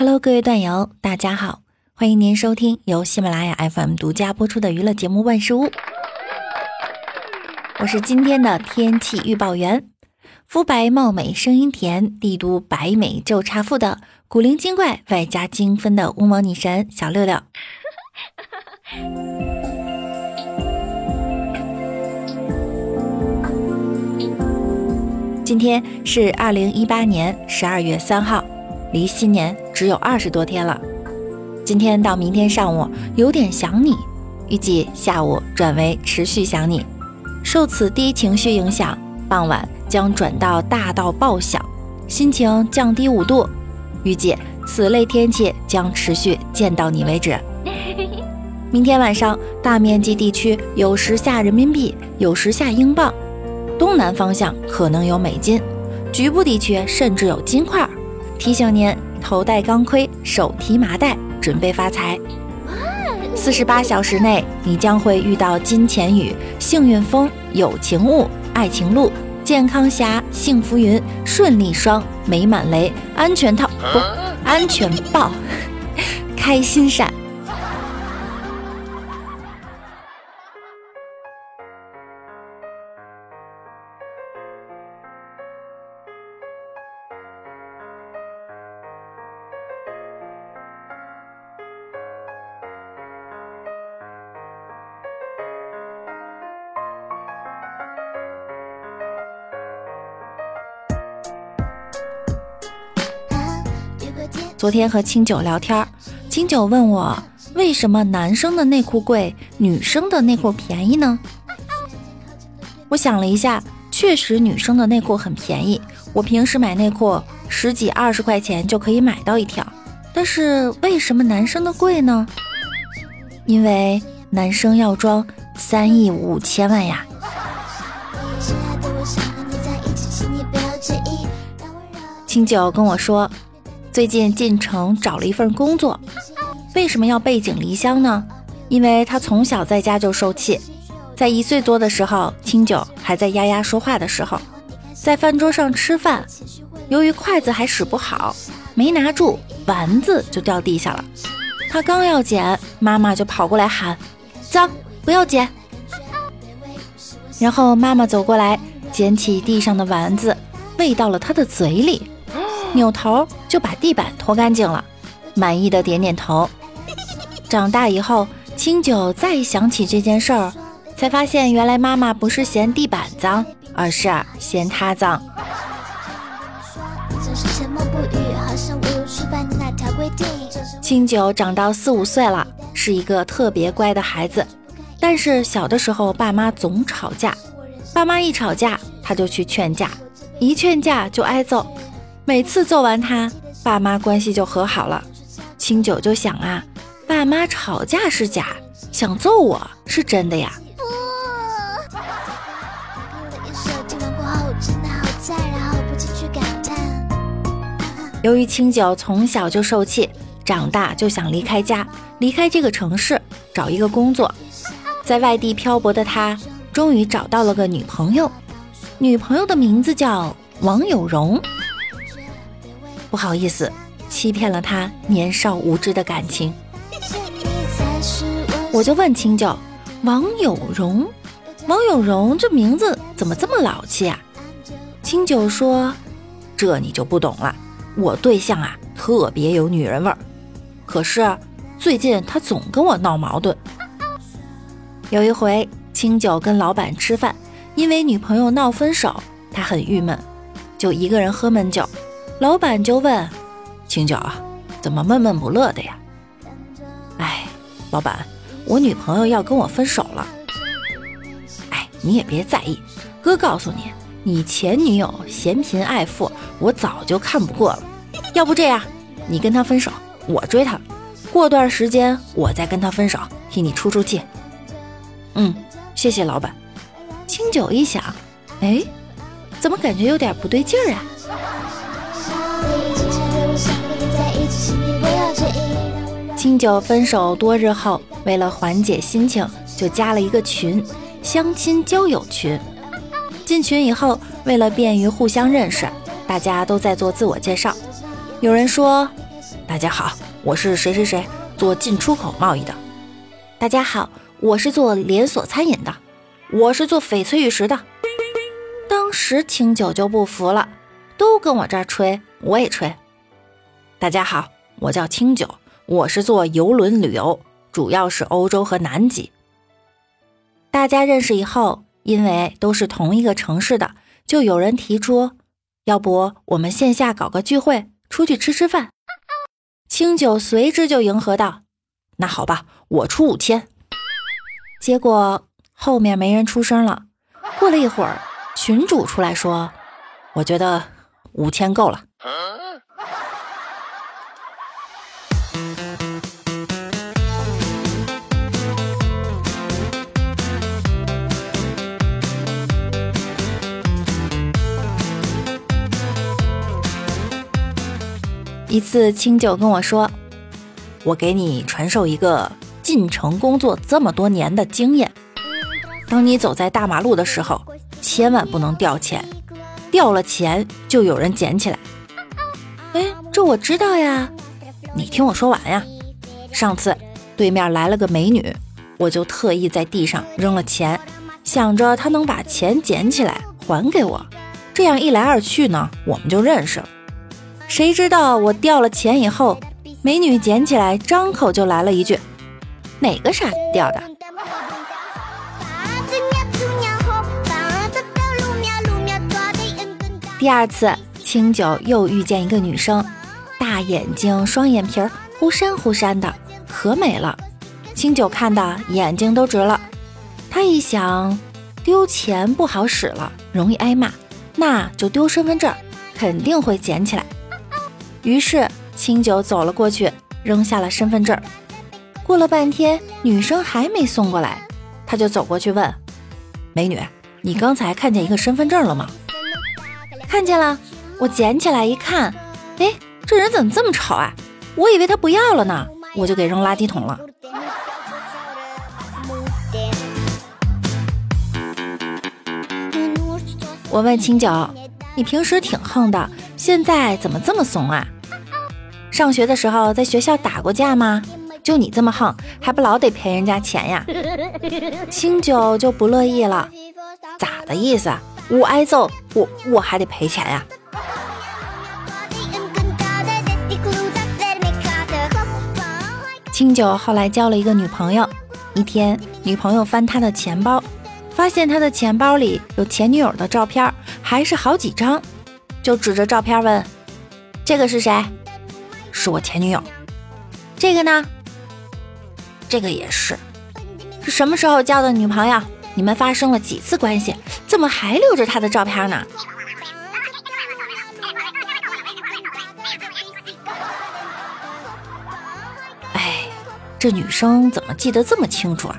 Hello，各位段友，大家好，欢迎您收听由喜马拉雅 FM 独家播出的娱乐节目《万事屋》，我是今天的天气预报员，肤白貌美，声音甜，帝都白美就差富的古灵精怪外加精分的乌蒙女神小六六。今天是二零一八年十二月三号，离新年只有二十多天了。今天到明天上午有点想你，预计下午转为持续想你。受此低情绪影响，傍晚将转到大到爆想，心情降低五度。预计此类天气将持续见到你为止。明天晚上大面积地区有时下人民币，有时下英镑。东南方向可能有美金，局部地区甚至有金块。提醒您头戴钢盔，手提麻袋，准备发财。四十八小时内，你将会遇到金钱雨、幸运风、友情雾、爱情路、健康侠、幸福云、顺利双、美满雷、安全套不安全爆、开心闪。昨天和清九聊天，清九问我为什么男生的内裤贵，女生的内裤便宜呢？我想了一下，确实女生的内裤很便宜，我平时买内裤十几二十块钱就可以买到一条。但是为什么男生的贵呢？因为男生要装三亿五千万呀。清九跟我说。最近进城找了一份工作，为什么要背井离乡呢？因为他从小在家就受气，在一岁多的时候，清酒还在丫丫说话的时候，在饭桌上吃饭，由于筷子还使不好，没拿住，丸子就掉地下了。他刚要捡，妈妈就跑过来喊：“脏，不要捡。”然后妈妈走过来，捡起地上的丸子，喂到了他的嘴里。扭头就把地板拖干净了，满意的点点头。长大以后，清酒再想起这件事儿，才发现原来妈妈不是嫌地板脏，而是嫌他脏。清酒长到四五岁了，是一个特别乖的孩子，但是小的时候爸妈总吵架，爸妈一吵架他就去劝架，一劝架就挨揍。每次揍完他，爸妈关系就和好了。清九就想啊，爸妈吵架是假，想揍我是真的呀。由于清九从小就受气，长大就想离开家，离开这个城市，找一个工作。在外地漂泊的他，终于找到了个女朋友，女朋友的名字叫王有容。不好意思，欺骗了他年少无知的感情。我就问清九，王有荣，王有荣这名字怎么这么老气啊？清九说：“这你就不懂了，我对象啊特别有女人味儿，可是最近他总跟我闹矛盾。有一回，清九跟老板吃饭，因为女朋友闹分手，他很郁闷，就一个人喝闷酒。”老板就问：“青椒啊，怎么闷闷不乐的呀？”哎，老板，我女朋友要跟我分手了。哎，你也别在意，哥告诉你，你前女友嫌贫爱富，我早就看不过了。要不这样，你跟她分手，我追她，过段时间我再跟她分手，替你出出气。嗯，谢谢老板。清酒一想，哎，怎么感觉有点不对劲儿啊？清酒分手多日后，为了缓解心情，就加了一个群，相亲交友群。进群以后，为了便于互相认识，大家都在做自我介绍。有人说：“大家好，我是谁谁谁，做进出口贸易的。大家好，我是做连锁餐饮的。我是做翡翠玉石的。当时清酒就不服了，都跟我这儿吹，我也吹。大家好，我叫清酒，我是做游轮旅游，主要是欧洲和南极。大家认识以后，因为都是同一个城市的，就有人提出，要不我们线下搞个聚会，出去吃吃饭。清酒随之就迎合道：“那好吧，我出五千。”结果。后面没人出声了。过了一会儿，群主出来说：“我觉得五千够了。”一次，清酒跟我说：“我给你传授一个进城工作这么多年的经验。”当你走在大马路的时候，千万不能掉钱，掉了钱就有人捡起来。哎，这我知道呀，你听我说完呀。上次对面来了个美女，我就特意在地上扔了钱，想着她能把钱捡起来还给我，这样一来二去呢，我们就认识了。谁知道我掉了钱以后，美女捡起来，张口就来了一句：“哪个傻掉的？”第二次，清酒又遇见一个女生，大眼睛，双眼皮儿，忽闪忽闪的，可美了。清酒看的眼睛都直了。他一想，丢钱不好使了，容易挨骂，那就丢身份证，肯定会捡起来。于是，清酒走了过去，扔下了身份证。过了半天，女生还没送过来，他就走过去问：“美女，你刚才看见一个身份证了吗？”看见了，我捡起来一看，哎，这人怎么这么丑啊？我以为他不要了呢，我就给扔垃圾桶了。我问清酒，你平时挺横的，现在怎么这么怂啊？上学的时候在学校打过架吗？就你这么横，还不老得赔人家钱呀？清酒就不乐意了，咋的意思？我挨揍，我我还得赔钱呀。清酒后来交了一个女朋友，一天，女朋友翻他的钱包，发现他的钱包里有前女友的照片，还是好几张，就指着照片问：“这个是谁？”“是我前女友。”“这个呢？”“这个也是。”“是什么时候交的女朋友？你们发生了几次关系？”怎么还留着他的照片呢？哎，这女生怎么记得这么清楚啊？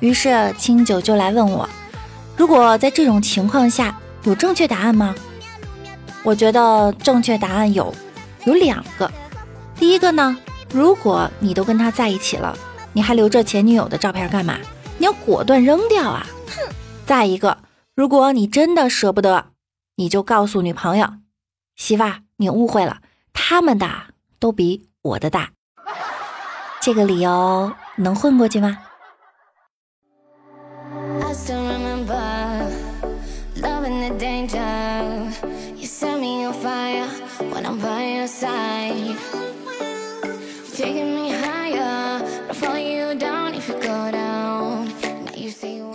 于是清酒就来问我，如果在这种情况下有正确答案吗？我觉得正确答案有，有两个。第一个呢，如果你都跟他在一起了，你还留着前女友的照片干嘛？你要果断扔掉啊！哼。再一个，如果你真的舍不得，你就告诉女朋友：“媳妇，你误会了，他们的都比我的大。”这个理由能混过去吗？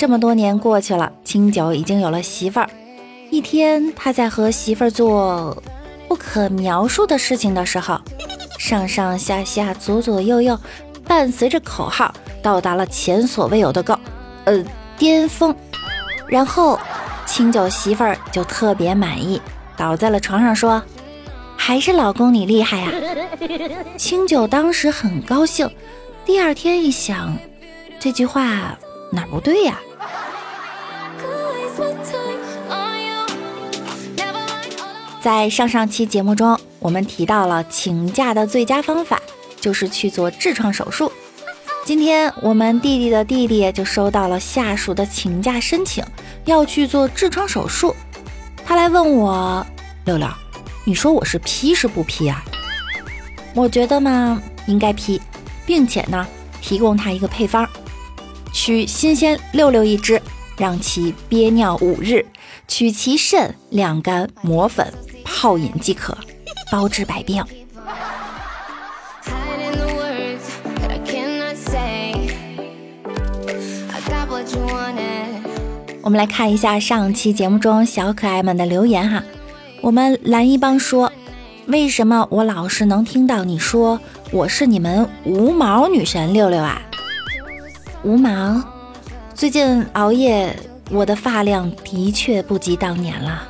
这么多年过去了，清酒已经有了媳妇儿。一天，他在和媳妇儿做不可描述的事情的时候，上上下下、左左右右，伴随着口号，到达了前所未有的高，呃，巅峰。然后，清酒媳妇儿就特别满意，倒在了床上说：“还是老公你厉害呀！”清酒当时很高兴。第二天一想，这句话哪不对呀？在上上期节目中，我们提到了请假的最佳方法就是去做痔疮手术。今天我们弟弟的弟弟就收到了下属的请假申请，要去做痔疮手术。他来问我：“六六，你说我是批是不批啊？”我觉得嘛，应该批，并且呢，提供他一个配方：取新鲜六六一只，让其憋尿五日，取其肾晾干磨粉泡饮即可，包治百病。我们来看一下上期节目中小可爱们的留言哈。我们蓝一帮说，为什么我老是能听到你说我是你们无毛女神六六啊？无毛，最近熬夜，我的发量的确不及当年了。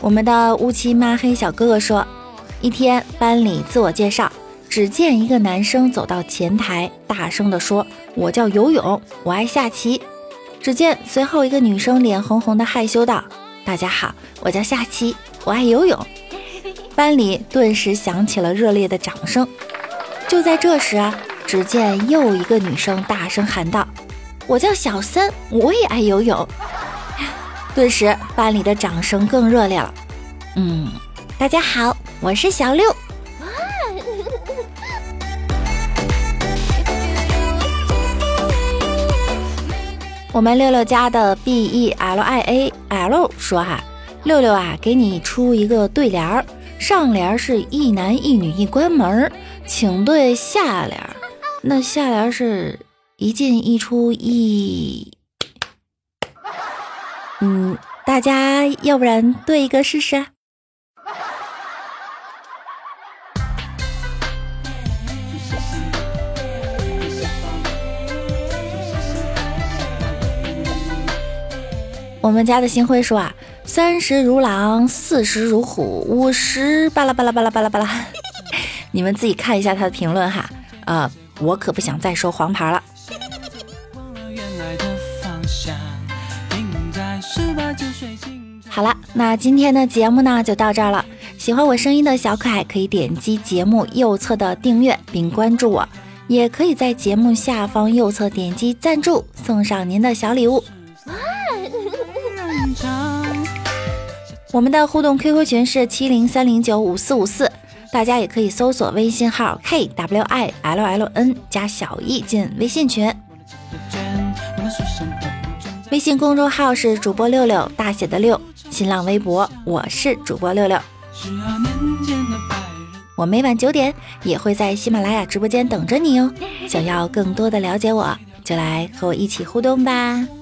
我们的乌漆抹黑小哥哥说，一天班里自我介绍。只见一个男生走到前台，大声地说：“我叫游泳，我爱下棋。”只见随后一个女生脸红红的害羞道：“大家好，我叫下棋，我爱游泳。”班里顿时响起了热烈的掌声。就在这时，只见又一个女生大声喊道：“我叫小三，我也爱游泳。”顿时班里的掌声更热烈了。嗯，大家好，我是小六。我们六六家的 B E L I A L 说哈，六六啊，给你出一个对联儿，上联是一男一女一关门，请对下联，那下联是一进一出一，嗯，大家要不然对一个试试？我们家的星辉说啊，三十如狼，四十如虎，五十巴拉巴拉巴拉巴拉巴拉。你们自己看一下他的评论哈。呃，我可不想再收黄牌了。好了，那今天的节目呢就到这儿了。喜欢我声音的小可爱可以点击节目右侧的订阅并关注我，也可以在节目下方右侧点击赞助，送上您的小礼物。我们的互动 QQ 群是七零三零九五四五四，大家也可以搜索微信号 kwilln 加小易进微信群。微信公众号是主播六六大写的六，新浪微博我是主播六六。我每晚九点也会在喜马拉雅直播间等着你哦。想要更多的了解我，就来和我一起互动吧。我在中想过，十二年后的才有吧。